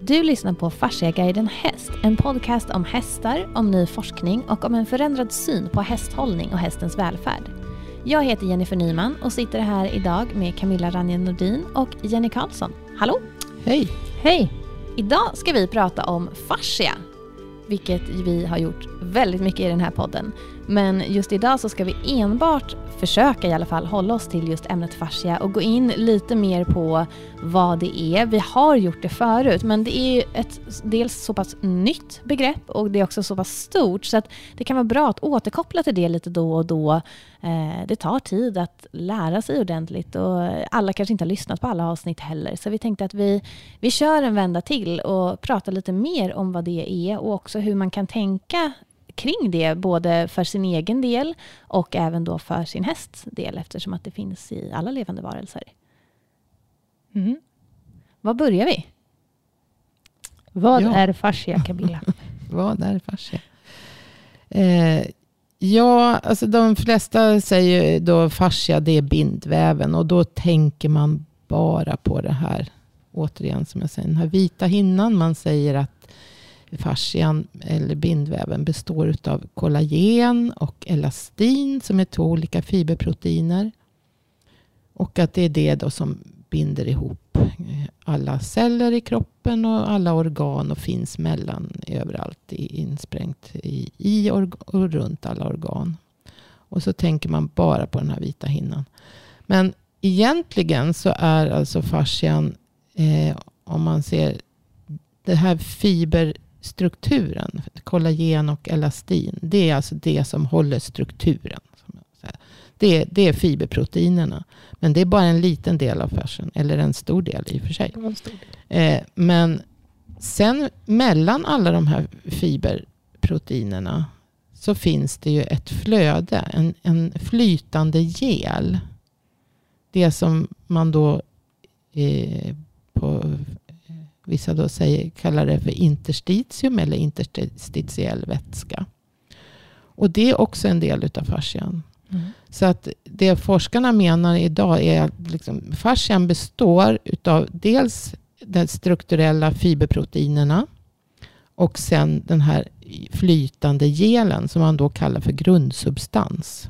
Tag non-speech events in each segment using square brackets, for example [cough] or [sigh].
Du lyssnar på Fasciaguiden Häst, en podcast om hästar, om ny forskning och om en förändrad syn på hästhållning och hästens välfärd. Jag heter Jennifer Nyman och sitter här idag med Camilla Ranje Nordin och Jenny Karlsson. Hallå! Hej! Hej! Idag ska vi prata om fascia, vilket vi har gjort väldigt mycket i den här podden. Men just idag så ska vi enbart försöka i alla fall hålla oss till just ämnet fascia och gå in lite mer på vad det är. Vi har gjort det förut men det är ett dels så pass nytt begrepp och det är också så pass stort så att det kan vara bra att återkoppla till det lite då och då. Eh, det tar tid att lära sig ordentligt och alla kanske inte har lyssnat på alla avsnitt heller så vi tänkte att vi, vi kör en vända till och pratar lite mer om vad det är och också hur man kan tänka kring det, både för sin egen del och även då för sin hästs del, eftersom att det finns i alla levande varelser. Mm. Var börjar vi? Vad ja. är fascia, [laughs] Camilla? Vad är fascia? Eh, ja, alltså de flesta säger då fascia, det är bindväven. Och då tänker man bara på det här, återigen som jag säger, den här vita hinnan. Man säger att fascian eller bindväven består av kollagen och elastin som är två olika fiberproteiner. Och att det är det då som binder ihop alla celler i kroppen och alla organ och finns mellan överallt insprängt i, i och runt alla organ. Och så tänker man bara på den här vita hinnan. Men egentligen så är alltså fascian, eh, om man ser det här fiber strukturen, kollagen och elastin, det är alltså det som håller strukturen. Det, det är fiberproteinerna. Men det är bara en liten del av fascian, eller en stor del i och för sig. Eh, men sen mellan alla de här fiberproteinerna så finns det ju ett flöde, en, en flytande gel. Det som man då eh, på Vissa då säger, kallar det för interstitium eller interstitiell vätska. Och det är också en del av fascian. Mm. Så att det forskarna menar idag är att liksom, fascian består av dels de strukturella fiberproteinerna och sen den här flytande gelen som man då kallar för grundsubstans.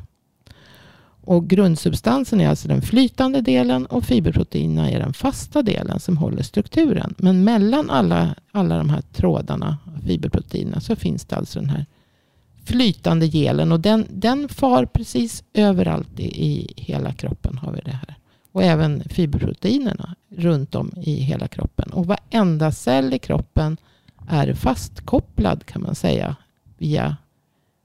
Och grundsubstansen är alltså den flytande delen och fiberproteinerna är den fasta delen som håller strukturen. Men mellan alla, alla de här trådarna, fiberproteinerna, så finns det alltså den här flytande gelen. Och den, den far precis överallt i, i hela kroppen. har vi det här. Och även fiberproteinerna runt om i hela kroppen. Och varenda cell i kroppen är fastkopplad kan man säga via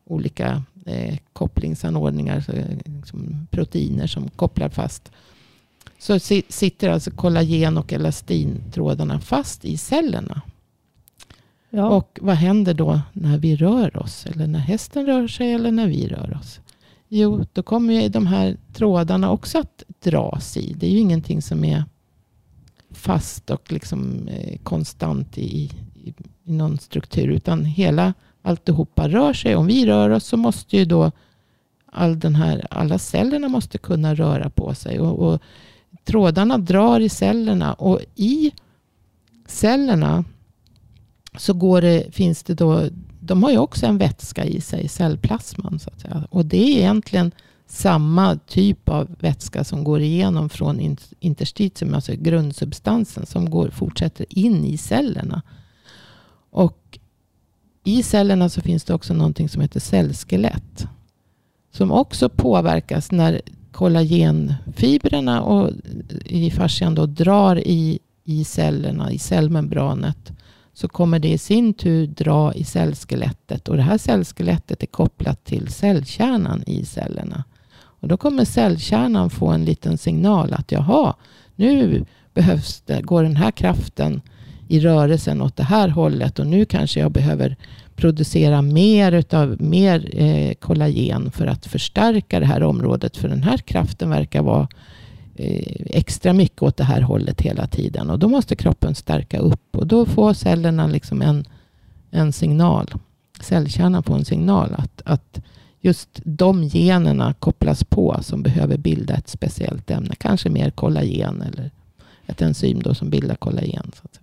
olika eh, kopplingsanordningar, så, liksom proteiner som kopplar fast. Så si, sitter alltså kollagen och elastintrådarna fast i cellerna. Ja. Och vad händer då när vi rör oss? Eller när hästen rör sig eller när vi rör oss? Jo, då kommer ju de här trådarna också att dras i. Det är ju ingenting som är fast och liksom eh, konstant i, i, i någon struktur. Utan hela alltihopa rör sig. Om vi rör oss så måste ju då all den här, alla cellerna måste kunna röra på sig. Och, och trådarna drar i cellerna. Och i cellerna så går det, finns det då, de har ju också en vätska i sig, cellplasman. Så att säga. Och det är egentligen samma typ av vätska som går igenom från interstitium, alltså grundsubstansen, som går, fortsätter in i cellerna. Och i cellerna så finns det också någonting som heter cellskelett. Som också påverkas när kollagenfibrerna och i fascian då drar i, i cellerna, i cellmembranet. Så kommer det i sin tur dra i cellskelettet. Och det här cellskelettet är kopplat till cellkärnan i cellerna. Och då kommer cellkärnan få en liten signal att jaha, nu behövs det, går den här kraften i rörelsen åt det här hållet. Och nu kanske jag behöver producera mer utav mer eh, kollagen för att förstärka det här området. För den här kraften verkar vara eh, extra mycket åt det här hållet hela tiden. Och då måste kroppen stärka upp. Och då får cellerna liksom en, en signal. Cellkärnan får en signal att, att just de generna kopplas på som behöver bilda ett speciellt ämne. Kanske mer kollagen eller ett enzym då som bildar kollagen. Så att säga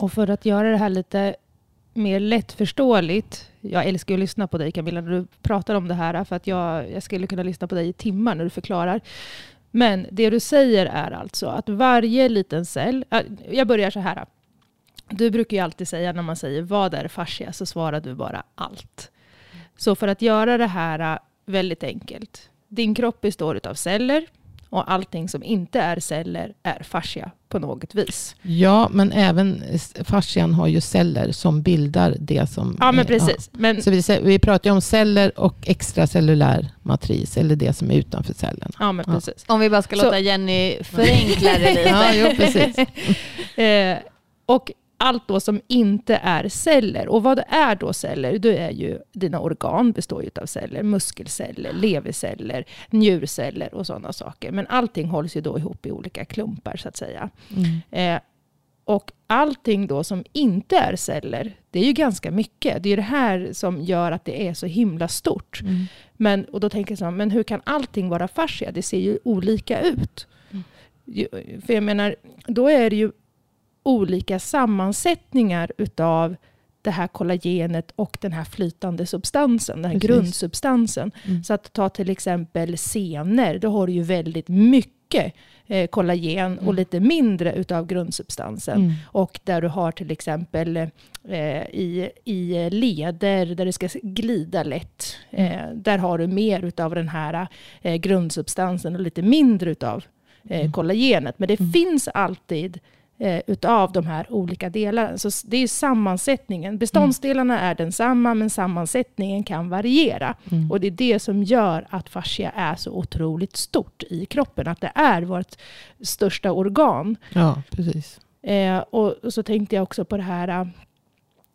och för att göra det här lite mer lättförståeligt. Jag älskar att lyssna på dig Camilla när du pratar om det här. För att jag, jag skulle kunna lyssna på dig i timmar när du förklarar. Men det du säger är alltså att varje liten cell... Jag börjar så här. Du brukar ju alltid säga när man säger vad är fascia så svarar du bara allt. Så för att göra det här väldigt enkelt. Din kropp består av celler och allting som inte är celler är fascia på något vis. Ja, men även fascian har ju celler som bildar det som... Ja, men precis. Ja. Men, så vi, vi pratar ju om celler och extracellulär matris, eller det som är utanför cellerna. Ja, men precis. Om vi bara ska låta så. Jenny förenkla det [laughs] lite. ja, jo, precis. [laughs] eh, och allt då som inte är celler. Och vad är då celler? Det är ju, dina organ består ju av celler. Muskelceller, leverceller, njurceller och sådana saker. Men allting hålls ju då ihop i olika klumpar så att säga. Mm. Eh, och allting då som inte är celler, det är ju ganska mycket. Det är det här som gör att det är så himla stort. Mm. Men, och då tänker jag så här, men hur kan allting vara fascia? Det ser ju olika ut. Mm. För jag menar, då är det ju olika sammansättningar utav det här kollagenet och den här flytande substansen, den här Precis. grundsubstansen. Mm. Så att ta till exempel senor, då har du ju väldigt mycket eh, kollagen mm. och lite mindre utav grundsubstansen. Mm. Och där du har till exempel eh, i, i leder där det ska glida lätt, mm. eh, där har du mer utav den här eh, grundsubstansen och lite mindre utav eh, mm. kollagenet. Men det mm. finns alltid eh, utav de här olika delarna. Så det är sammansättningen. Beståndsdelarna mm. är densamma, men sammansättningen kan variera. Mm. Och det är det som gör att fascia är så otroligt stort i kroppen. Att det är vårt största organ. Ja, precis. Eh, och, och, så tänkte jag också på det här,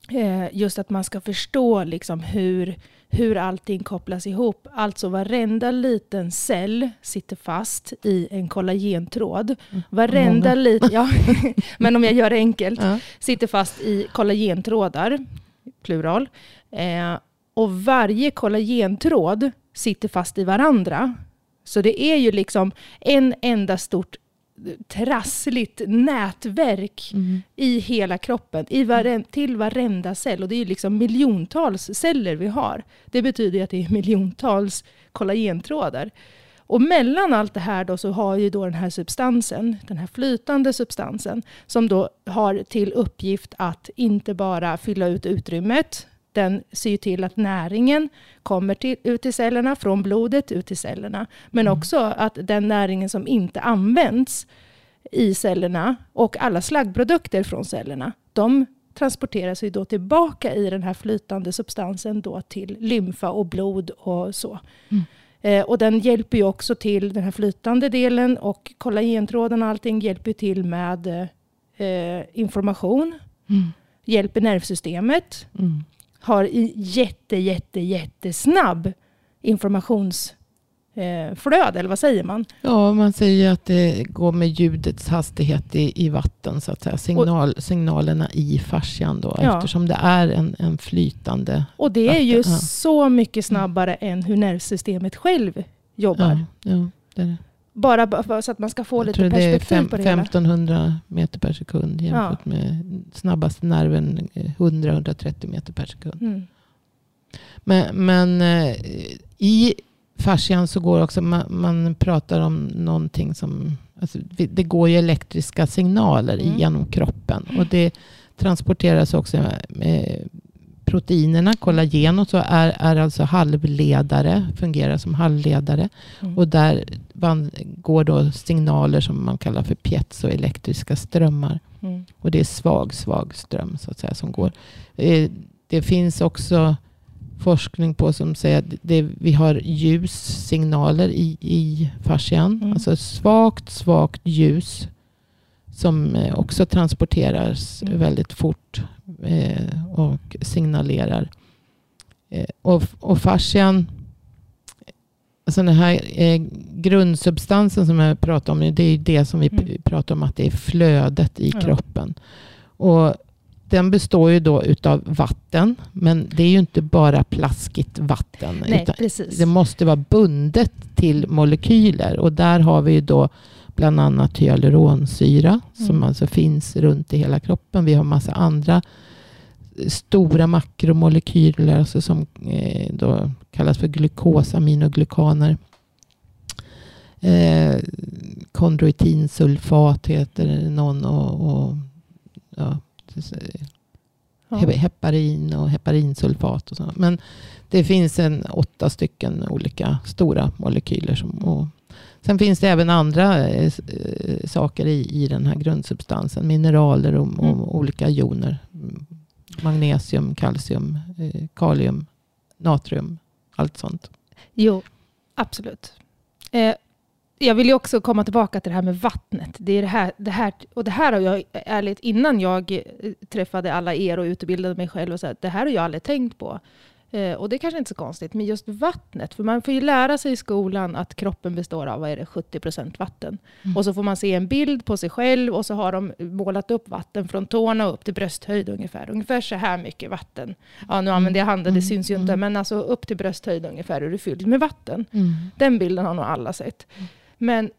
eh, just att man ska förstå liksom hur hur allting kopplas ihop. Alltså varenda liten cell sitter fast i en kollagentråd. Mm. Varenda liten, ja, [laughs] men om jag gör det enkelt, ja. sitter fast i kollagentrådar, plural. Eh, och varje kollagentråd sitter fast i varandra. Så det är ju liksom en enda stort trassligt nätverk mm. i hela kroppen, i varen, till varenda cell. Och det är liksom miljontals celler vi har. Det betyder att det är miljontals kollagentrådar. Och mellan allt det här då så har ju då den här substansen, den här flytande substansen, som då har till uppgift att inte bara fylla ut utrymmet, den ser till att näringen kommer till, ut till cellerna, från blodet ut till cellerna. Men mm. också att den näringen som inte används i cellerna och alla slaggprodukter från cellerna, de transporteras ju då tillbaka i den här flytande substansen då till lymfa och blod och så. Mm. Eh, och den hjälper ju också till, den här flytande delen och kollagentråden och allting hjälper till med eh, information, mm. hjälper nervsystemet. Mm har jätte, jätte, jättesnabb informationsflöde, eller vad säger man? Ja, man säger att det går med ljudets hastighet i, i vatten, så att säga. Signal, och, signalerna i fascian då, ja. eftersom det är en, en flytande... Och det är ju ja. så mycket snabbare än hur nervsystemet själv jobbar. Ja, ja det är det. Bara så att man ska få jag lite perspektiv fem, på det 1500 meter per sekund jämfört ja. med snabbaste nerven 100-130 eh, meter per sekund. Mm. Men, men eh, i fascian så går också, man, man, pratar om någonting som, alltså, det går ju elektriska signaler mm. genom kroppen. Och det transporteras också med, proteinerna, kollagen och så, är, är alltså halvledare, fungerar som halvledare. Mm. Och där går då signaler som man kallar för piezoelektriska strömmar. Mm. Och det är svag, svag ström så att säga som går. Eh, det finns också forskning på som säger att det, vi har ljussignaler i, i fascian. Mm. Alltså svagt, svagt ljus som eh, också transporteras mm. väldigt fort eh, och signalerar. Eh, och, och fascian, alltså den här eh, grundsubstansen som jag pratar om, det är det som vi mm. pratar om att det är flödet i mm. kroppen. Och den består ju då utav vatten, men det är ju inte bara plaskigt vatten. Nej, precis. Det måste vara bundet till molekyler och där har vi ju då bland annat hyaluronsyra mm. som alltså finns runt i hela kroppen. Vi har massa andra stora makromolekyler alltså som eh, då kallas för glukosaminoglykaner. Eh, kondroitinsulfat heter någon och, och ja, heparin och heparinsulfat och så. Men det finns en åtta stycken olika stora molekyler. Som, och sen finns det även andra eh, eh, saker i, i den här grundsubstansen. Mineraler och, och mm. olika joner. Magnesium, kalcium, eh, kalium, natrium. Allt sånt. Jo, absolut. Eh, jag vill ju också komma tillbaka till det här med vattnet. Det, är det, här, det här, och det här har jag ärligt, innan jag träffade alla er och utbildade mig själv, och så här, det här har jag aldrig tänkt på. Eh, och det är kanske inte så konstigt, men just vattnet. För man får ju lära sig i skolan att kroppen består av vad är det, 70% vatten. Mm. Och så får man se en bild på sig själv och så har de målat upp vatten från tårna upp till brösthöjd ungefär. Ungefär så här mycket vatten. Ja, nu använder jag handen, det mm. syns ju inte, mm. men alltså upp till brösthöjd ungefär är det fyllt med vatten. Mm. Den bilden har nog alla sett. Mm. Men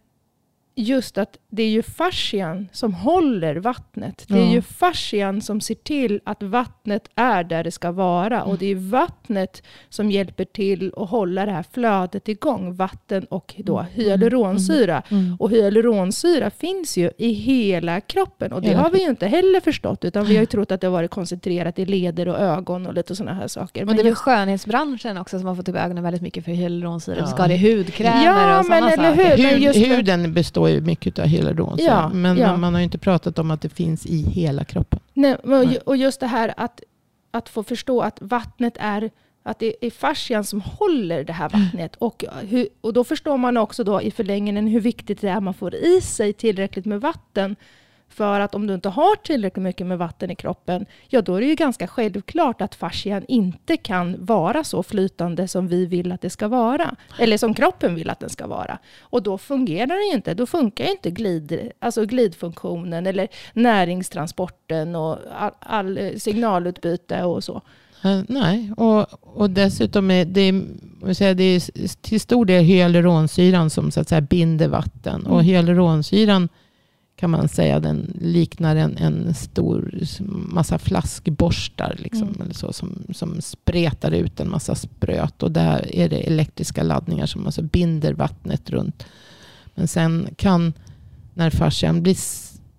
just att det är ju fascian som håller vattnet. Det är ju fascian som ser till att vattnet är där det ska vara. Och det är vattnet som hjälper till att hålla det här flödet igång. Vatten och då mm. hyaluronsyra. Mm. Mm. Och hyaluronsyra finns ju i hela kroppen. Och det har vi ju inte heller förstått. Utan vi har ju trott att det har varit koncentrerat i leder och ögon och lite sådana här saker. Men och det är väl just... skönhetsbranschen också som har fått upp ögonen väldigt mycket för hyaluronsyra. Ja. Ska det hudkrämer ja, och sådana saker. Hur, men just Huden består ju mycket av hyaluron. Ja, men ja. man har inte pratat om att det finns i hela kroppen. Nej, och just det här att, att få förstå att vattnet är att det är fascian som håller det här vattnet. [laughs] Och, hur, och då förstår man också då i förlängningen hur viktigt det är att man får i sig tillräckligt med vatten för att om du inte har tillräckligt mycket med vatten i kroppen, ja då är det ju ganska självklart att fascian inte kan vara så flytande som vi vill att det ska vara. Eller som kroppen vill att den ska vara. Och då fungerar det ju inte. Då funkar inte glid, alltså glidfunktionen eller näringstransporten och all, all signalutbyte och så. Uh, nej, och, och dessutom är det, det är till stor del hyaluronsyran som så att säga binder vatten. Mm. Och hyaluronsyran kan man säga. Den liknar en, en stor massa flaskborstar liksom, mm. eller så, som, som spretar ut en massa spröt. Och där är det elektriska laddningar som alltså binder vattnet runt. Men sen kan, när fascian blir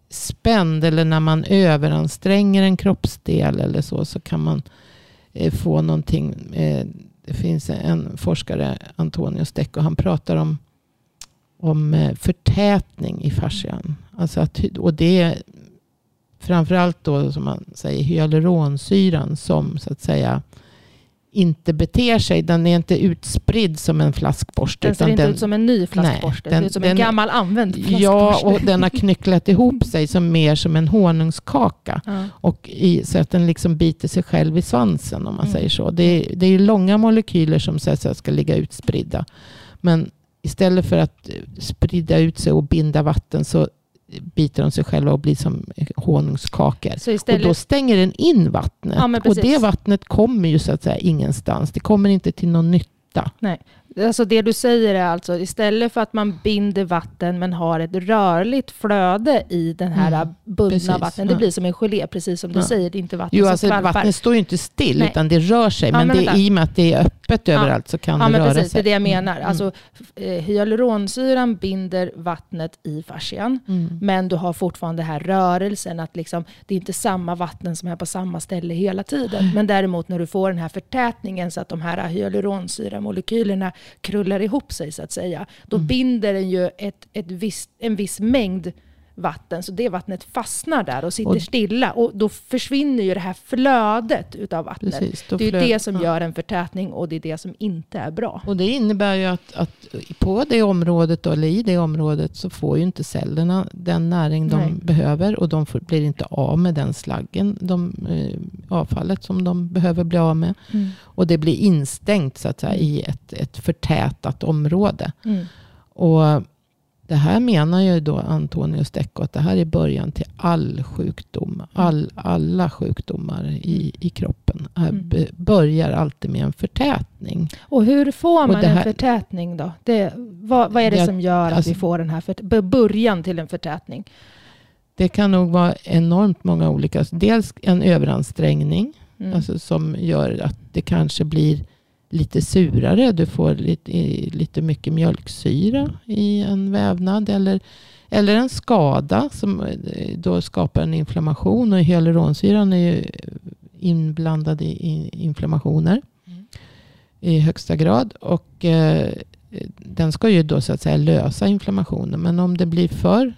spänd eller när man överanstränger en kroppsdel eller så, så kan man eh, få någonting. Eh, det finns en forskare, Antonio Stecco, han pratar om om eh, förtätning i fascian. Alltså att, och det är framförallt då som man säger hyaluronsyran som så att säga inte beter sig. Den är inte utspridd som en flaskborste. Den ser inte den, ut som en ny flaskborste. Nej, den, ser ut som den, en gammal använd flaskborste. Ja, och den har knycklat ihop sig som mer som en honungskaka. Ja. Och i, så att den liksom biter sig själv i svansen om man mm. säger så. Det, det är långa molekyler som så att ska ligga utspridda. Men istället för att sprida ut sig och binda vatten så biter de sig själva och blir som honungskakor. Istället... Och då stänger den in vattnet. Ja, och det vattnet kommer ju så att säga ingenstans. Det kommer inte till någon nytta. Nej. Alltså det du säger är alltså istället för att man binder vatten men har ett rörligt flöde i den här mm, bundna vattnet. Det ja. blir som en gelé, precis som du ja. säger. Det är inte vatten jo, som alltså skvalpar. Vattnet står ju inte still, Nej. utan det rör sig. Men, ja, men det, i och med att det är öppet överallt så kan det röra precis, sig. Det är det jag menar. Mm. Alltså, eh, hyaluronsyran binder vattnet i fascian. Mm. Men du har fortfarande den här rörelsen. att liksom, Det är inte samma vatten som är på samma ställe hela tiden. Men däremot när du får den här förtätningen så att de här hyaluronsyramolekylerna krullar ihop sig så att säga. Då mm. binder den ju ett, ett visst, en viss mängd vatten, så det vattnet fastnar där och sitter och, stilla. Och då försvinner ju det här flödet utav vattnet. Precis, det är det som gör en förtätning och det är det som inte är bra. Och det innebär ju att, att på det området, då, eller i det området, så får ju inte cellerna den näring de Nej. behöver och de får, blir inte av med den slaggen, de, eh, avfallet som de behöver bli av med. Mm. Och det blir instängt så att säga, i ett, ett förtätat område. Mm. Och det här menar ju då Antonius Decco att det här är början till all sjukdom. Mm. All, alla sjukdomar i, i kroppen mm. börjar alltid med en förtätning. Och hur får man här, en förtätning då? Det, vad, vad är det, det som gör att alltså, vi får den här för, början till en förtätning? Det kan nog vara enormt många olika. Dels en överansträngning. Mm. Alltså som gör att det kanske blir lite surare. Du får lite, lite mycket mjölksyra i en vävnad. Eller, eller en skada som eh, då skapar en inflammation. Och hyaluronsyran är ju inblandad i inflammationer mm. i högsta grad. Och eh, den ska ju då så att säga lösa inflammationen. Men om det blir för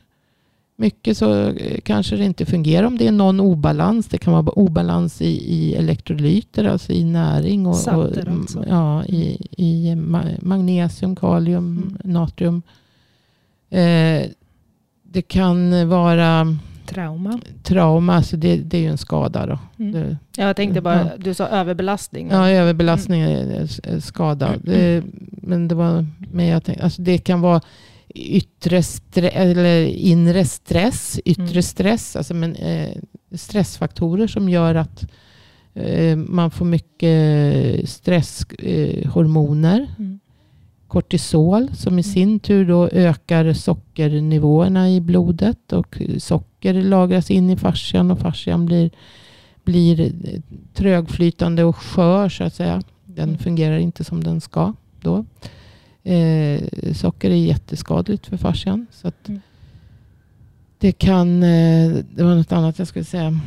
mycket så eh, kanske det inte fungerar om det är någon obalans. Det kan vara obalans i, i elektrolyter, alltså i näring. Och, och alltså. ja, i, i magnesium, kalium, mm. natrium. Eh, det kan vara trauma. Trauma, alltså det, det är ju en skada. Då. Mm. Det, jag tänkte bara, ja. du sa överbelastning. Ja, överbelastning mm. är skada. Mm. Det, men det var, men jag tänkte, alltså det kan vara yttre stress, eller inre stress, yttre mm. stress, alltså men, eh, stressfaktorer som gör att eh, man får mycket stresshormoner. Eh, mm. Kortisol som i mm. sin tur då ökar sockernivåerna i blodet. Och socker lagras in i fascian och fascian blir, blir trögflytande och skör så att säga. Den mm. fungerar inte som den ska då. Eh, socker är jätteskadligt för fascian. Så att mm. Det kan, eh, det var något annat jag skulle säga.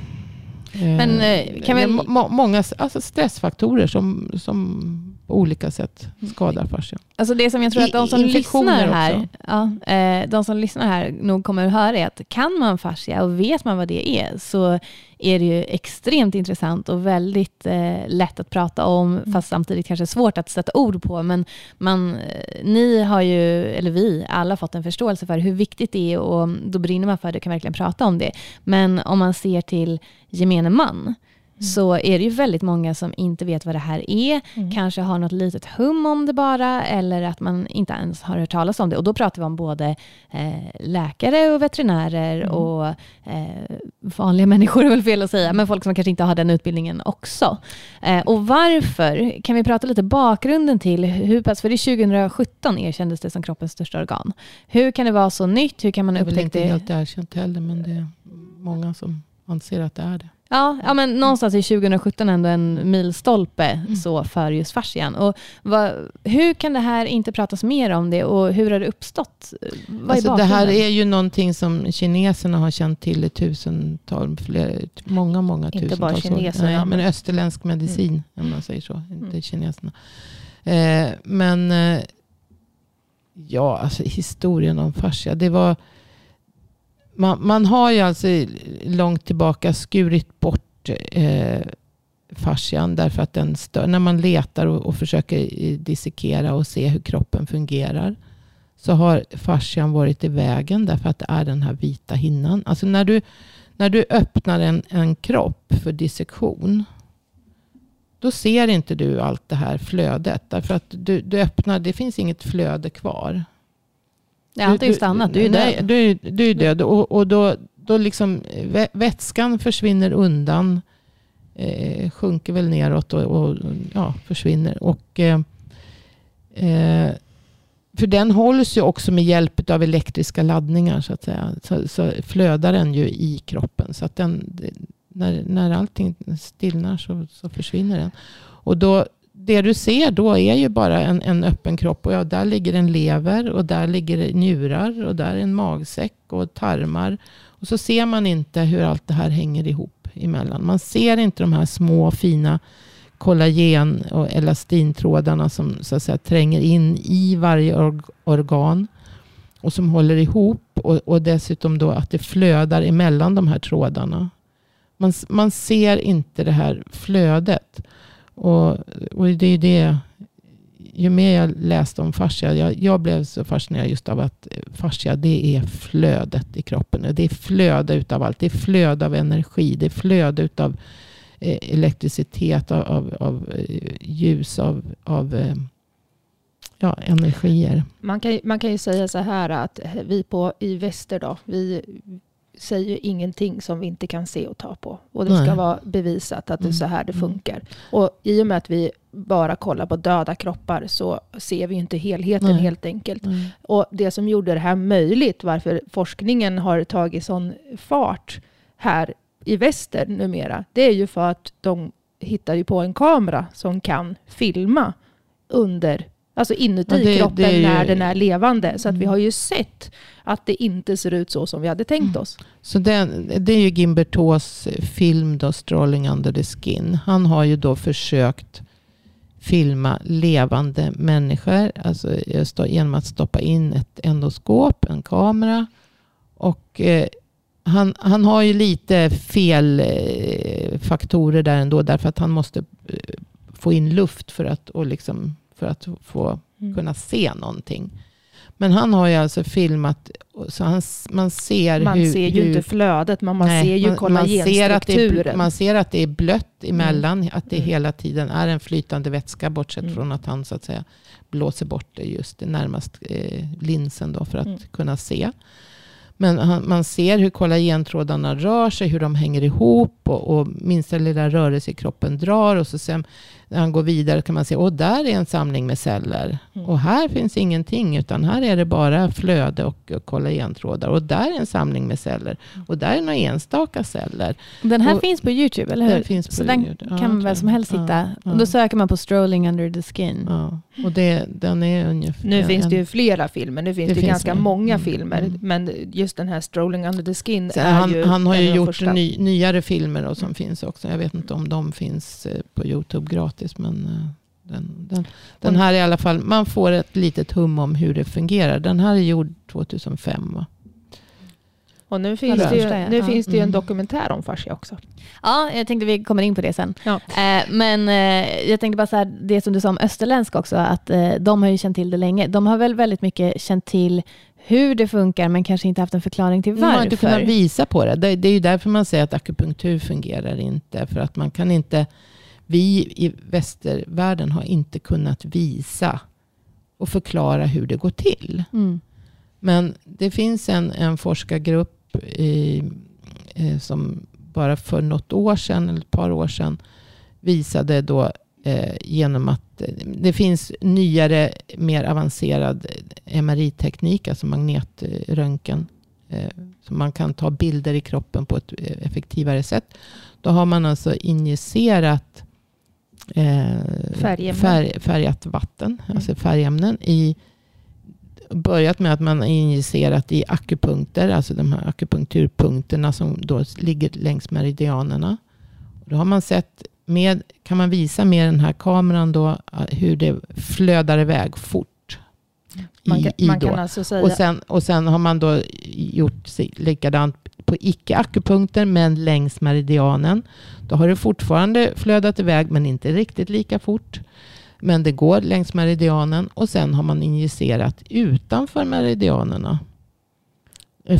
Men eh, kan vi... Må, många alltså stressfaktorer som, som på olika sätt skadar fascian. Alltså det som jag tror att de som lyssnar här, ja, eh, de som lyssnar här nog kommer att höra är att kan man fascia och vet man vad det är så är det ju extremt intressant och väldigt eh, lätt att prata om, mm. fast samtidigt kanske svårt att sätta ord på. Men man, eh, ni har ju, eller vi, alla fått en förståelse för hur viktigt det är och då brinner man för det och kan verkligen prata om det. Men om man ser till gemene man, Mm. så är det ju väldigt många som inte vet vad det här är. Mm. Kanske har något litet hum om det bara eller att man inte ens har hört talas om det. Och då pratar vi om både eh, läkare och veterinärer mm. och eh, vanliga [laughs] människor är väl fel att säga, men folk som kanske inte har den utbildningen också. Eh, och varför? Kan vi prata lite bakgrunden till hur pass, för det är 2017 erkändes det som kroppens största organ. Hur kan det vara så nytt? Hur kan man upptäcka det? Det är väl inte helt erkänt heller, men det är många som anser att det är det. Ja, ja men någonstans i 2017 ändå en milstolpe mm. så för just fascian. Och vad, hur kan det här inte pratas mer om det och hur har det uppstått? Vad alltså det här är ju någonting som kineserna har känt till i tusentals, många, många inte tusentals bara kineser, år. Ja, men österländsk medicin, mm. om man säger så. Inte mm. kineserna. Eh, men eh, ja, alltså historien om fascia, det var man, man har ju alltså långt tillbaka skurit bort eh, fascian därför att den stör. När man letar och, och, försöker dissekera och se hur kroppen fungerar så har fascian varit i vägen därför att det är den här vita hinnan. Alltså när du, när du öppnar en, en kropp för dissektion då ser inte du allt det här flödet. Därför att du, du öppnar, det finns inget flöde kvar. Ja, allt är ju stannat. Du är nej, död. Du är, du är död. Och, och då, då liksom vätskan försvinner undan. Eh, sjunker väl neråt och, och ja, försvinner. Och, eh, eh, för den hålls ju också med hjälp av elektriska laddningar. Så att säga. Så, så flödar den ju i kroppen. Så att den, när, när allting stillnar så, så försvinner den. Och då det du ser då är ju bara en, en öppen kropp. Och ja, där ligger en lever och där ligger njurar och där är en magsäck och tarmar. Och så ser man inte hur allt det här hänger ihop emellan. Man ser inte de här små fina kollagen och elastintrådarna som så att säga, tränger in i varje org organ och som håller ihop. Och, och dessutom då att det flödar emellan de här trådarna. Man, man ser inte det här flödet. Och, och det är det, ju mer jag läste om fascia, jag, jag, blev så fascinerad just av att fascia det är flödet i kroppen. Det är flöde utav allt. Det är flöde av energi. Det är flöde utav eh, elektricitet, av, av, av eh, ljus, av, av eh, ja, energier. Man kan, man kan ju säga så här att vi på, i väster då, vi säger ingenting som vi inte kan se och ta på. Och det Nej. ska vara bevisat att det är så här det mm. funkar. Mm. Och i och med att vi bara kollar på döda kroppar så ser vi inte helheten Nej. helt enkelt. Mm. Och det som gjorde det här möjligt, varför forskningen har tagit sån fart här i väster numera, det är ju för att de hittade på en kamera som kan filma under Alltså inuti ja, det, kroppen det när den är levande. Så att vi mm. har ju sett att det inte ser ut så som vi hade tänkt mm. oss. Så det, det är ju Gimbertos film då, Strolling under the skin. Han har ju då försökt filma levande människor. Alltså genom att stoppa in ett endoskop, en kamera. Och eh, han, han har ju lite fel eh, faktorer där ändå. Därför att han måste eh, få in luft för att och liksom för att få mm. kunna se någonting. Men han har ju alltså filmat, så han, man ser Man hur, ser ju hur, inte flödet, men man nej, ser ju kollagenstrukturen. Man ser att det är blött emellan, mm. att det mm. hela tiden är en flytande vätska, bortsett mm. från att han så att säga blåser bort det just närmast eh, linsen då för att mm. kunna se. Men han, man ser hur kollagentrådarna rör sig, hur de hänger ihop och, och minsta lilla rörelse i kroppen drar. Och så sen när han går vidare kan man se, att där är en samling med celler. Mm. Och här finns ingenting, utan här är det bara flöde och, och kollagentrådar. Och där är en samling med celler. Och där är några enstaka celler. Den här och, finns på YouTube, eller hur? Den finns på Så den ja, kan vem som helst hitta. Ja, ja. Och då söker man på Strolling under the skin. Ja. Och det, den är ungefär... Nu finns det ju flera filmer. Nu finns det, det finns ganska med. många mm. filmer. Mm. Men just den här Strolling under the skin Så är han, ju Han har ju gjort ny, nyare filmer och som mm. finns också. Jag vet inte om de finns eh, på YouTube gratis. Men eh, den, den, den här i alla fall, man får ett litet hum om hur det fungerar. Den här är gjord 2005 va? Och nu finns det, ju, nu ja. finns det ju en mm. dokumentär om fascia också. Ja, jag tänkte vi kommer in på det sen. Ja. Eh, men eh, jag tänkte bara så här, det som du sa om österländsk också, att de har ju känt till det länge. De har väl väldigt mycket känt till hur det funkar, men kanske inte haft en förklaring till varför. Man har inte kunnat visa på det. det. Det är ju därför man säger att akupunktur fungerar inte. För att man kan inte, vi i västervärlden har inte kunnat visa och förklara hur det går till. Mm. Men det finns en, en forskargrupp i, eh, som bara för något år sedan, eller ett par år sedan, visade då eh, genom att eh, det finns nyare, mer avancerad MRI-teknik, alltså magnetröntgen. Eh, så man kan ta bilder i kroppen på ett eh, effektivare sätt. Då har man alltså injicerat eh, färg, färgat vatten, mm. alltså färgämnen i börjat med att man injicerat i akupunkter, alltså de här akupunkturpunkterna som då ligger längs meridianerna. Då har man sett, med, kan man visa med den här kameran då, hur det flödar iväg fort. Man kan, i, man kan alltså säga... och, sen, och sen har man då gjort likadant på icke-akupunkter, men längs meridianen. Då har det fortfarande flödat iväg, men inte riktigt lika fort. Men det går längs meridianen och sen har man injicerat utanför meridianerna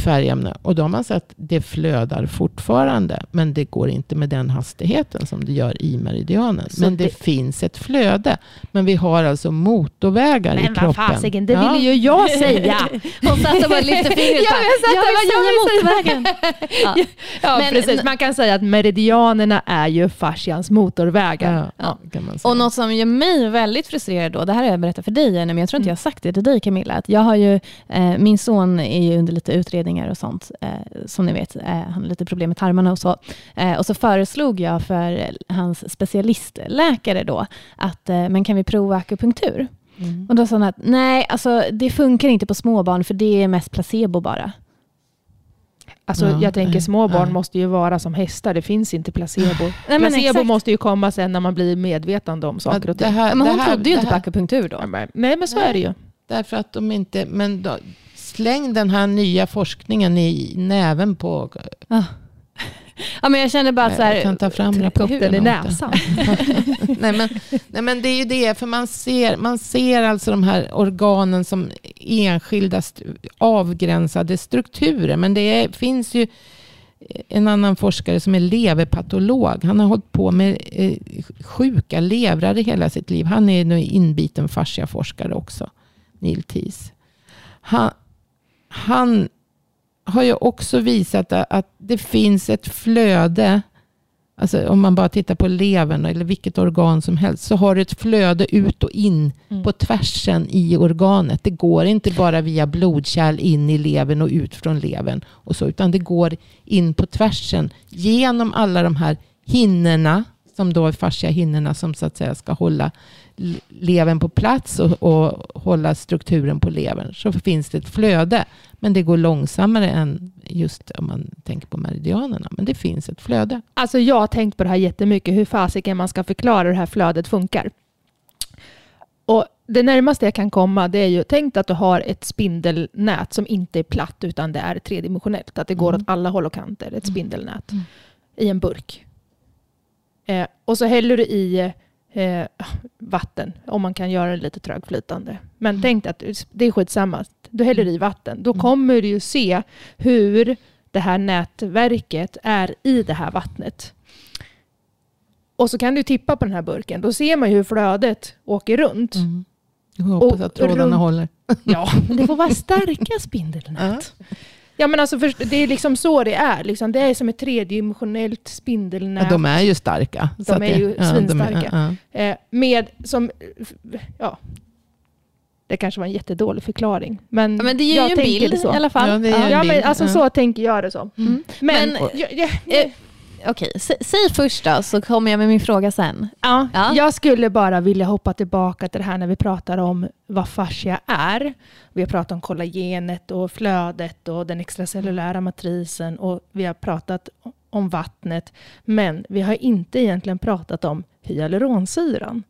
färgämne. Och då har man sett att det flödar fortfarande. Men det går inte med den hastigheten som det gör i meridianen. Så men det, det, finns ett flöde. Men vi har alltså motorvägar men i kroppen. Men vad fasiken, det ja. ville ju jag säga. [laughs] Hon satt och bara lyfte fingret. ja, jag jag vill säga motorvägen. ja, ja men, precis. Man kan säga att meridianerna är ju fascians motorvägar. Ja, och något som gör mig väldigt frustrerad då, det här har jag berättat för dig, men jag tror inte jag har sagt det till dig Camilla. Att jag har ju, eh, min son är ju under lite utredning utredningar och sånt. Eh, som ni vet, eh, han har lite problem med tarmarna och så. Eh, och så föreslog jag för hans specialistläkare då att, eh, men kan vi prova akupunktur? Mm. Och då sa han att nej, alltså, det funkar inte på småbarn för det är mest placebo bara. Alltså, ja, jag tänker små barn ja. måste ju vara som hästar, det finns inte placebo. Nej, placebo måste ju komma sen när man blir medvetande om saker och ting. men hon trodde ju inte på akupunktur då. Nej men så nej, är det ju. Därför att de inte, men då, Släng den här nya forskningen i näven på... Ah. Ja, men jag känner bara så här... Jag kan ta fram rapporten i näsan. [laughs] nej, men, nej, men det är ju det, för man ser, man ser alltså de här organen som enskilda avgränsade strukturer. Men det är, finns ju en annan forskare som är leverpatolog. Han har hållit på med eh, sjuka levrar i hela sitt liv. Han är en inbiten fasciaforskare också. Neil Tees. Han, han har ju också visat att det finns ett flöde Alltså om man bara tittar på levern eller vilket organ som helst, så har det ett flöde ut och in mm. på tvärsen i organet. Det går inte bara via blodkärl in i levern och ut från levern, och så, utan det går in på tvärsen genom alla de här hinnorna, som då är fascia som så att säga ska hålla levern på plats och, och hålla strukturen på levern. Så finns det ett flöde. Men det går långsammare än just om man tänker på meridianerna. Men det finns ett flöde. Alltså jag har tänkt på det här jättemycket, hur fasiken man ska förklara hur det här flödet funkar. Och det närmaste jag kan komma det är ju, tänk att du har ett spindelnät som inte är platt utan det är tredimensionellt. Att det går mm. åt alla håll och kanter, ett mm. spindelnät. Mm. I en burk. Eh, och så häller du i eh, vatten, om man kan göra det lite trögflytande. Men mm. tänk att det är skitsamma, du häller i vatten. Då mm. kommer du ju se hur det här nätverket är i det här vattnet. Och så kan du tippa på den här burken. Då ser man ju hur flödet åker runt. Mm. Jag hoppas och att trådarna runt, håller. Ja, men det får vara [laughs] starka spindelnät. Ja men alltså för, det är liksom så det är. Liksom, det är som ett tredimensionellt spindelnät. Ja, de är ju starka. De är det, ju ja, svinstarka. Är, ja. eh, med som, ja, det kanske var en jättedålig förklaring. Men, ja, men det ger ju en bild i alla fall. Ja, ja, ja men alltså så tänker jag det så. Mm. Men, men jag, jag, eh, Okej, säg först då så kommer jag med min fråga sen. Ja, ja, Jag skulle bara vilja hoppa tillbaka till det här när vi pratar om vad fascia är. Vi har pratat om kollagenet och flödet och den extracellulära matrisen och vi har pratat om vattnet. Men vi har inte egentligen pratat om hyaluronsyran.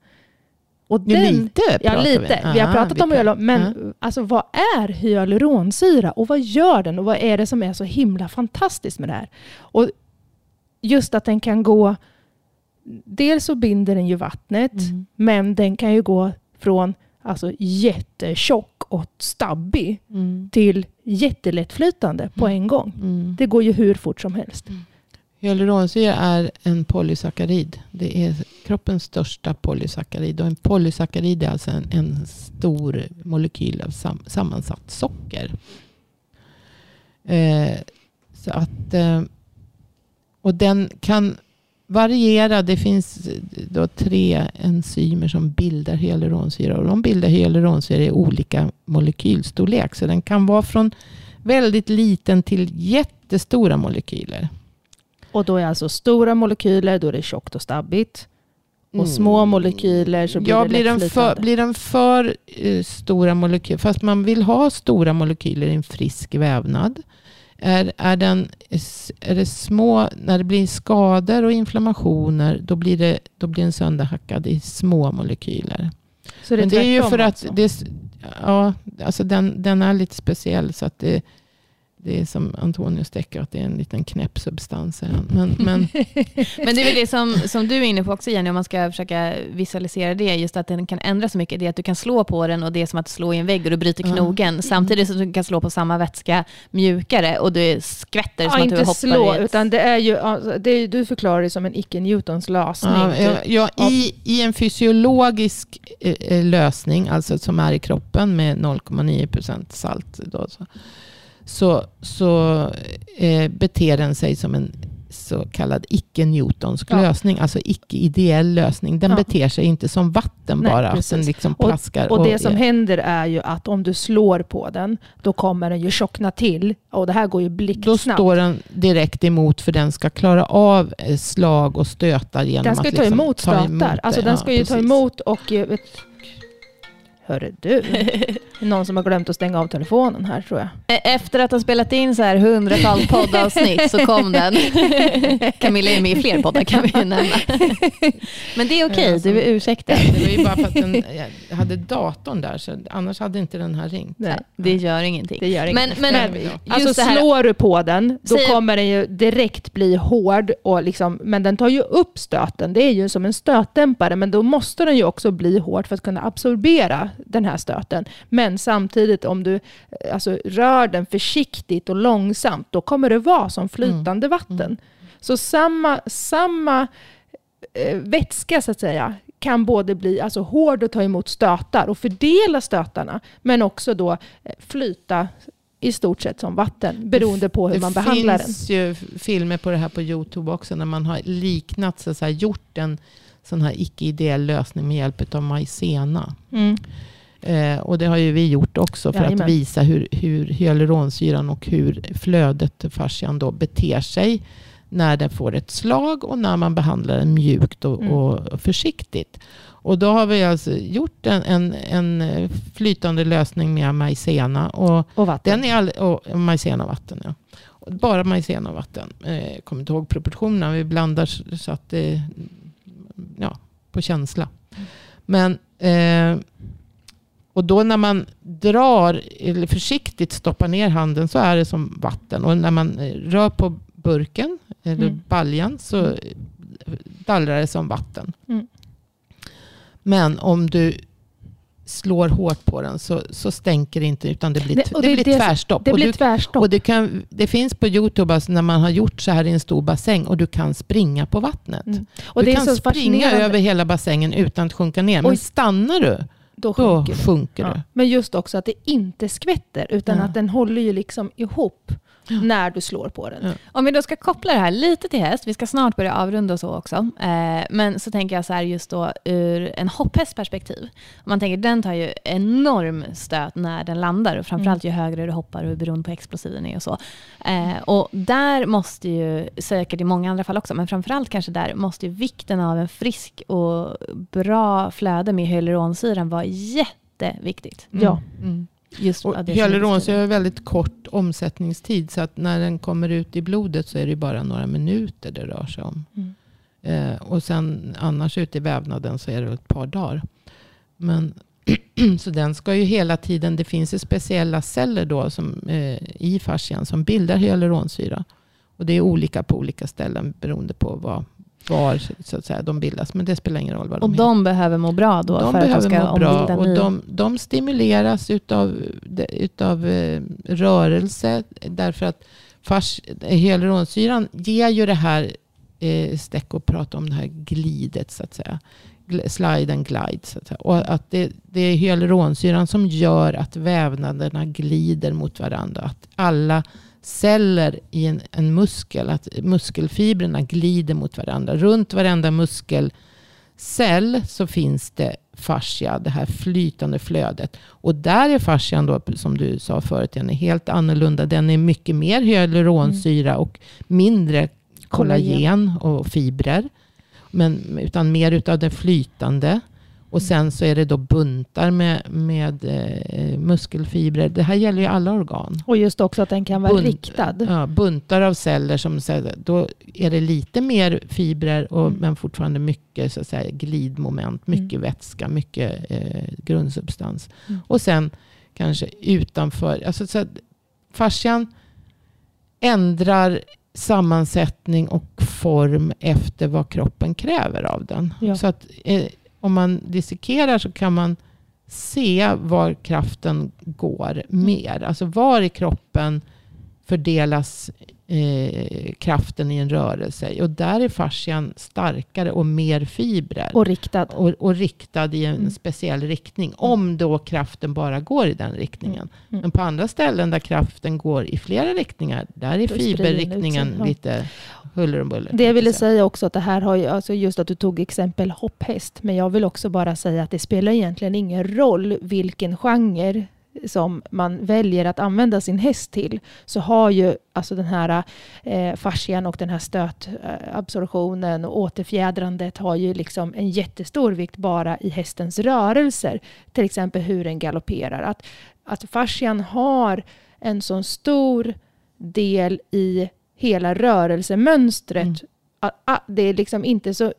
Och den, lite ja, lite. Vi, vi har pratat vi om hyaluron, men uh. alltså, vad är hyaluronsyra och vad gör den och vad är det som är så himla fantastiskt med det här? Och just att den kan gå... Dels så binder den ju vattnet, mm. men den kan ju gå från alltså, jättetjock och stabbig mm. till jättelättflytande på mm. en gång. Mm. Det går ju hur fort som helst. Mm. Hyaluronsyra är en polysackarid. Det är kroppens största polysackarid. Och en polysackarid är alltså en, en stor molekyl av sam, sammansatt socker. Eh, så att, eh, och den kan variera. Det finns då tre enzymer som bildar hyaluronsyra. Och de bildar hyaluronsyra i olika molekylstorlek. Så den kan vara från väldigt liten till jättestora molekyler. Och då är alltså stora molekyler, då är det tjockt och stabbigt. Och mm. små molekyler så blir ja, det blir den för, blir den för uh, stora molekyler, fast man vill ha stora molekyler i en frisk vävnad. Är, är, den, är det små, när det blir skador och inflammationer, då blir, det, då blir den sönderhackad i små molekyler. Så det är, Men det är ju för att alltså. det, ja, alltså den, den är lite speciell. så att det det är som Antonius Decker, att det är en liten knäpp substans. Men, men... [laughs] men det är väl det som, som du är inne på också Jenny, om man ska försöka visualisera det, just att den kan ändra så mycket. Det är att du kan slå på den och det är som att slå i en vägg och du bryter knogen, mm. samtidigt som du kan slå på samma vätska mjukare och du skvätter ja, som att du hoppar slå, i ett... utan det är ju, det är, du förklarar det som en icke-Newtons lösning. Ja, ja, ja i, i en fysiologisk eh, eh lösning, alltså som är i kroppen med 0,9% salt, då, så så, så eh, beter den sig som en så kallad icke-Newtonsk ja. lösning, alltså icke-ideell lösning. Den ja. beter sig inte som vatten Nej, bara, precis. den liksom plaskar. Och, och det och, som händer är ju att om du slår på den, då kommer den ju tjockna till. Och det här går ju blixtsnabbt. Då står den direkt emot, för den ska klara av eh, slag och stötar genom den ska att ta liksom emot stötar. Ta emot alltså den ska ju precis. ta emot och eh, Hörru du, någon som har glömt att stänga av telefonen här tror jag. E- efter att ha spelat in så här hundratals [laughs] poddavsnitt så kom den. Camilla är med i fler poddar kan vi nämna. Men det är okej, okay, du är ursäktad. Det var ju bara för att den, jag hade datorn där, så annars hade inte den här ringt. Nej, det gör ingenting. Det gör ingenting. Men, men, men alltså slår du på den, då Säg, kommer den ju direkt bli hård. Och liksom, men den tar ju upp stöten. Det är ju som en stötdämpare, men då måste den ju också bli hård för att kunna absorbera den här stöten. Men samtidigt om du eh, alltså, rör den försiktigt och långsamt, då kommer det vara som flytande mm. vatten. Mm. Så samma, samma eh, vätska så att säga kan både bli alltså, hård och ta emot stötar och fördela stötarna, men också då eh, flyta i stort sett som vatten, beroende på hur det man behandlar den. Det finns ju filmer på det här på Youtube också, när man har liknat, så, så här, gjort en sån här icke-ideell lösning med hjälp av majsena. Mm. Eh, och det har ju vi gjort också för Jajamän. att visa hur, hur hyaluronsyran och hur flödet, fascian, då beter sig när den får ett slag och när man behandlar den mjukt och, mm. och försiktigt. Och då har vi alltså gjort en, en, en flytande lösning med majsena. Och, och vatten. Den är all, och majsena och vatten, ja. Bara majsena och vatten. Eh, kommer inte ihåg proportionerna. Vi blandar så att det ja, på känsla. Men, eh, och då när man drar, eller försiktigt stoppar ner handen så är det som vatten. Och när man eh, rör på burken, eller mm. baljan, så mm. dallrar det som vatten. Mm. Men om du slår hårt på den så, så stänker det inte utan det blir, det, det, det blir tvärstopp. Det blir du, tvärstopp. Och det, kan, det finns på Youtube alltså när man har gjort så här i en stor bassäng och du kan springa på vattnet. Mm. Och du kan springa över hela bassängen utan att sjunka ner. Men stannar du då sjunker, då sjunker du. Ja. Men just också att det inte skvätter utan ja. att den håller ju liksom ihop när du slår på den. Ja. Om vi då ska koppla det här lite till häst, vi ska snart börja avrunda och så också, eh, men så tänker jag så här just då ur en hopphästperspektiv. Man tänker den tar ju enorm stöt när den landar och framförallt mm. ju högre du hoppar och beroende på hur explosiv den är och så. Eh, och där måste ju, säkert i många andra fall också, men framförallt kanske där måste ju vikten av en frisk och bra flöde med hyaluronsyran vara jätteviktigt. Mm. Ja. Mm. Just och hyaluronsyra har väldigt kort omsättningstid. Så att när den kommer ut i blodet så är det bara några minuter det rör sig om. Mm. Eh, och sen annars ute i vävnaden så är det ett par dagar. Men, [clears throat] så den ska ju hela tiden, det finns ju speciella celler då som, eh, i fascian som bildar hyaluronsyra. Och det är olika på olika ställen beroende på vad, var så att säga, de bildas. Men det spelar ingen roll vad de Och de heter. behöver må bra då? De för behöver att de ska må bra. Och de, de stimuleras utav, utav eh, rörelse. Därför att fars, hyaluronsyran ger ju det här, eh, Stecco pratar om det här glidet så att säga. Slide and glide. Så att säga. Och att det, det är hyaluronsyran som gör att vävnaderna glider mot varandra. Att alla celler i en, en muskel, att muskelfibrerna glider mot varandra. Runt varenda muskelcell så finns det fascia, det här flytande flödet. Och där är fascian då, som du sa förut, den är helt annorlunda. Den är mycket mer hyaluronsyra mm. och mindre kollagen och fibrer. Men, utan mer utav det flytande. Och sen så är det då buntar med, med eh, muskelfibrer. Det här gäller ju alla organ. Och just också att den kan vara Bunt, riktad. Ja, buntar av celler. som Då är det lite mer fibrer och, mm. men fortfarande mycket så att säga, glidmoment. Mycket mm. vätska, mycket eh, grundsubstans. Mm. Och sen kanske utanför. Alltså, så fascian ändrar sammansättning och form efter vad kroppen kräver av den. Ja. Så att eh, om man dissekerar så kan man se var kraften går mer. Alltså var i kroppen fördelas eh, kraften i en rörelse. Och där är fascian starkare och mer fibrer. Och riktad. Och, och riktad i en mm. speciell riktning. Mm. Om då kraften bara går i den riktningen. Mm. mm. Men på andra ställen där kraften går i flera riktningar, där är fiberriktningen lite huller om buller. Det jag ville säga också att det här har ju, alltså just att du tog exempel hopphäst, men jag vill också bara säga att det spelar egentligen ingen roll vilken genre som man väljer att använda sin häst till, så har ju alltså den här eh, fascian och den här stötabsorptionen och återfjädrandet har ju liksom en jättestor vikt bara i hästens rörelser. Till exempel hur den galopperar. Att, att fascian har en så stor del i hela rörelsemönstret. Mm. Det är liksom inte så...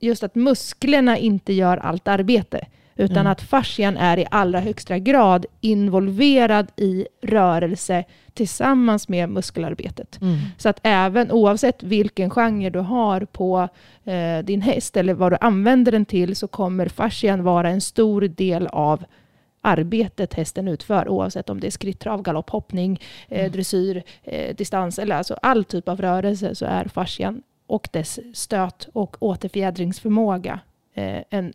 Just att musklerna inte gör allt arbete. Utan mm. att fascian är i allra högsta grad involverad i rörelse tillsammans med muskelarbetet. Mm. Så att även oavsett vilken genre du har på eh, din häst eller vad du använder den till så kommer fascian vara en stor del av arbetet hästen utför, oavsett om det är skrittrav, galopp, hoppning, eh, mm. dressyr, eh, distans eller alltså all typ av rörelse så är fascian och dess stöt och återfjädringsförmåga en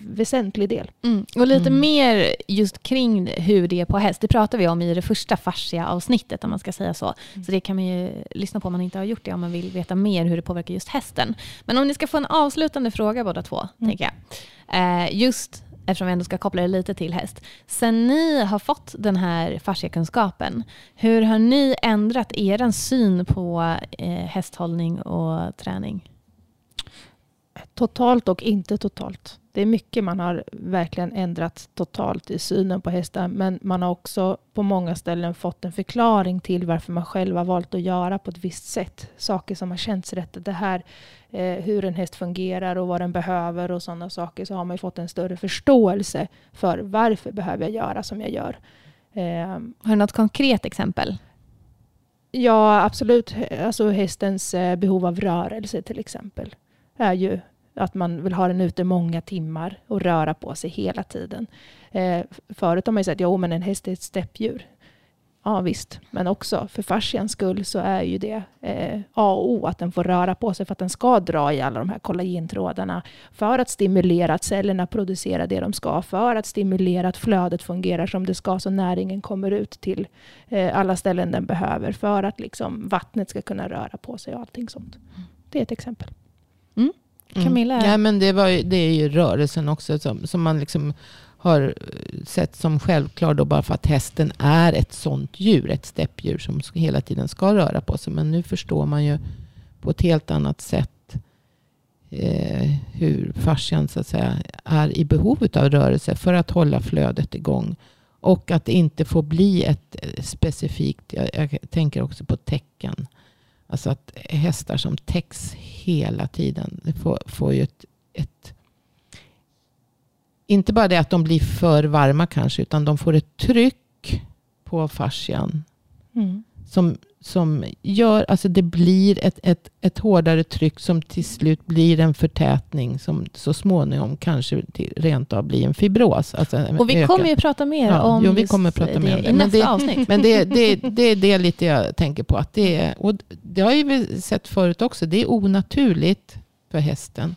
väsentlig del. Mm. Och lite mm. mer just kring hur det är på häst. Det pratar vi om i det första fascia-avsnittet, om man ska säga så. Mm. Så det kan man ju lyssna på om man inte har gjort det, om man vill veta mer hur det påverkar just hästen. Men om ni ska få en avslutande fråga båda två, mm. tänker jag. Eh, just eftersom vi ändå ska koppla det lite till häst. Sen ni har fått den här fasciakunskapen, hur har ni ändrat er syn på eh, hästhållning och träning? Totalt och inte totalt. Det är mycket man har verkligen ändrat totalt i synen på hästar, men man har också på många ställen fått en förklaring till varför man själv har valt att göra på ett visst sätt. Saker som har känts rätt. Det här eh, hur en häst fungerar och vad den behöver och sådana saker, så har man fått en större förståelse för varför behöver jag göra som jag gör. Eh, har du något konkret exempel? Ja, absolut. Alltså hästens eh, behov av rörelse till exempel är ju att man vill ha den ute många timmar och röra på sig hela tiden. Eh, förut har man ju sagt att en häst är ett steppdjur. Ja visst, men också för fascians skull så är ju det eh, A och O att den får röra på sig för att den ska dra i alla de här kollagentrådarna för att stimulera att cellerna producerar det de ska, för att stimulera att flödet fungerar som det ska så näringen kommer ut till eh, alla ställen den behöver för att liksom vattnet ska kunna röra på sig och allting sånt. Det är ett exempel. Mm. Camilla? Mm. Ja, men det, var, det är ju rörelsen också som, som man liksom har sett som självklar då bara för att hästen är ett sånt djur, ett steppdjur som hela tiden ska röra på sig. Men nu förstår man ju på ett helt annat sätt eh, hur fascian så att säga, är i behov av rörelse för att hålla flödet igång. Och att det inte får bli ett eh, specifikt, jag, jag tänker också på tecken. Alltså att hästar som täcks hela tiden, det får, får ju ett, ett inte bara det att de blir för varma kanske, utan de får ett tryck på fascian. Mm. Som, som gör, alltså det blir ett, ett, ett hårdare tryck som till slut blir en förtätning som så småningom kanske till, rent av blir en fibros. Alltså och vi ökad. kommer ju prata mer ja, om jo, vi kommer prata mer det, om det. i nästa det, avsnitt. Men det, det, det är det lite jag tänker på. Att det, är, och det har vi sett förut också. Det är onaturligt för hästen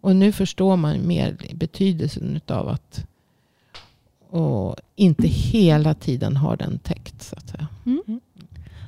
och nu förstår man mer betydelsen av att och inte hela tiden ha den täckt. Så att säga. Mm.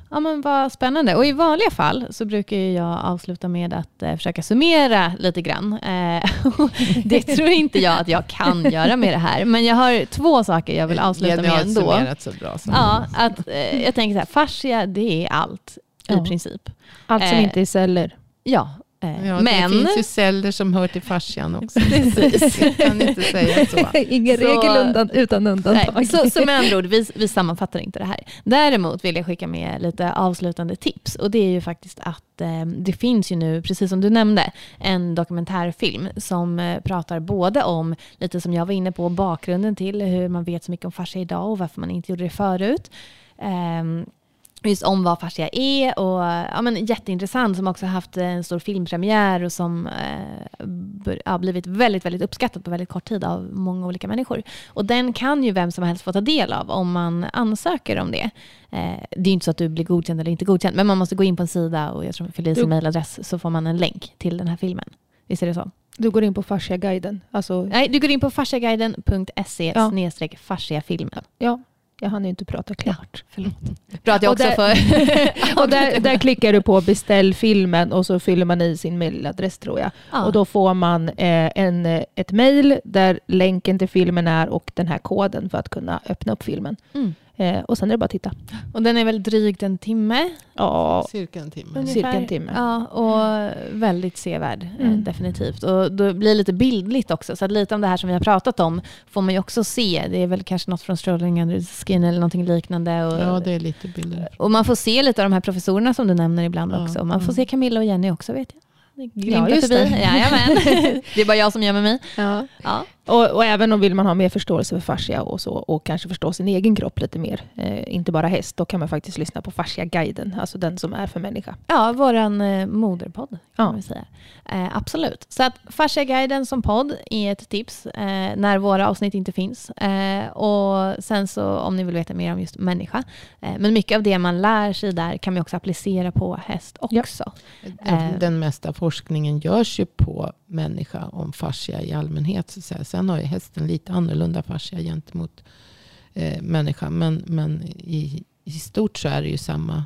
Ja, men vad spännande. Och I vanliga fall så brukar jag avsluta med att eh, försöka summera lite grann. Eh, [laughs] det tror inte jag att jag kan göra med det här. Men jag har två saker jag vill avsluta med ändå. Summerat så bra, så. Ja, att, eh, jag tänker så här, fascia det är allt ja. i princip. Allt som inte är celler. Ja, ja, men, det finns ju celler som hör till fascian [laughs] också. Precis. [laughs] Jag kan inte säga så. [laughs] Ingen så, regel undan, utan undantag. Nej, så, så med andra ord, vi, vi sammanfattar inte det här. Däremot vill jag skicka med lite avslutande tips. Och det är ju faktiskt att eh, det finns ju nu, precis som du nämnde, en dokumentärfilm som eh, pratar både om, lite som jag var inne på, bakgrunden till hur man vet så mycket om fascia idag och varför man inte gjorde det förut. Um, just om vad fascia är och ja, men jätteintressant som också haft en stor filmpremiär och som eh, har blivit väldigt, väldigt uppskattat på väldigt kort tid av många olika människor. Och den kan ju vem som helst få ta del av om man ansöker om det. Eh, det är inte så att du blir godkänd eller inte godkänd, men man måste gå in på en sida och jag tror fylla i sin mejladress så får man en länk till den här filmen. Visst är det så? Du går in på fasciaguiden? Alltså... Nej, du går in på fasciaguiden.se ja. fasciafilmen. Ja, jag hann inte prata klart. Ja, förlåt. Bra att jag också där, för... [laughs] och där, [laughs] där, klickar du på beställ filmen och så fyller man i sin mailadress tror jag. Ja. Och då får man eh, en, ett mail där länken till filmen är och den här koden för att kunna öppna upp filmen. Mm. Eh, och sen är det bara att titta. Och den är väl drygt en timme? Ja, cirka en timme. Cirka en timme. Ja, och väldigt sevärd, eh, mm. definitivt. Och då blir det lite bildligt också, så lite om det här som vi har pratat om får man ju också se. Det är väl kanske något från Strolling under skin eller någonting liknande. Och, ja, det är lite bilder. Och man får se lite av de här professorerna som du nämner ibland ja, också. Man får se Camilla och Jenny också vet jag. Ja, just förbi. det. Jajamän. [laughs] det är bara jag som gömmer mig. Ja. Ja. Och, och, även om vill man ha mer förståelse för fascia och så och kanske förstå sin egen kropp lite mer, eh, inte bara häst, då kan man faktiskt lyssna på Fascia-guiden, alltså den som är för människa. Ja, våran eh, moderpodd kan ja. man säga. Eh, absolut. Så att Fascia-guiden som podd är ett tips eh, när våra avsnitt inte finns. Eh, och sen så om ni vill veta mer om just människa. Eh, men mycket av det man lär sig där kan man också applicera på häst också. Ja. Den, den mesta forskningen görs ju på människa om fascia i allmänhet. Så att säga. Sen har ju hästen lite annorlunda fascia gentemot eh, människa. Men, men i, i stort så är det ju samma,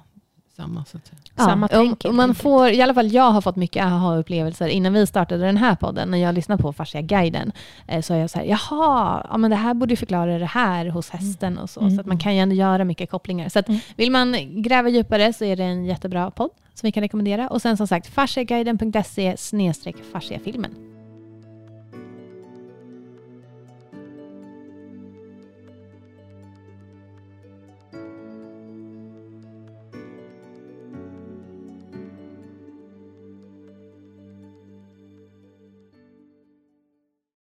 samma, så. Ja, samma tänk. Och man får, I alla fall jag har fått mycket aha-upplevelser innan vi startade den här podden. När jag lyssnade på Fascia-guiden eh, så är jag så här, jaha, ja, men det här borde ju förklara det här hos mm. hästen och så. Mm. Så att man kan ju ändå göra mycket kopplingar. Så att, mm. vill man gräva djupare så är det en jättebra podd som vi kan rekommendera. Och sen som sagt, fasciaguiden.se snedstreck fasciafilmen.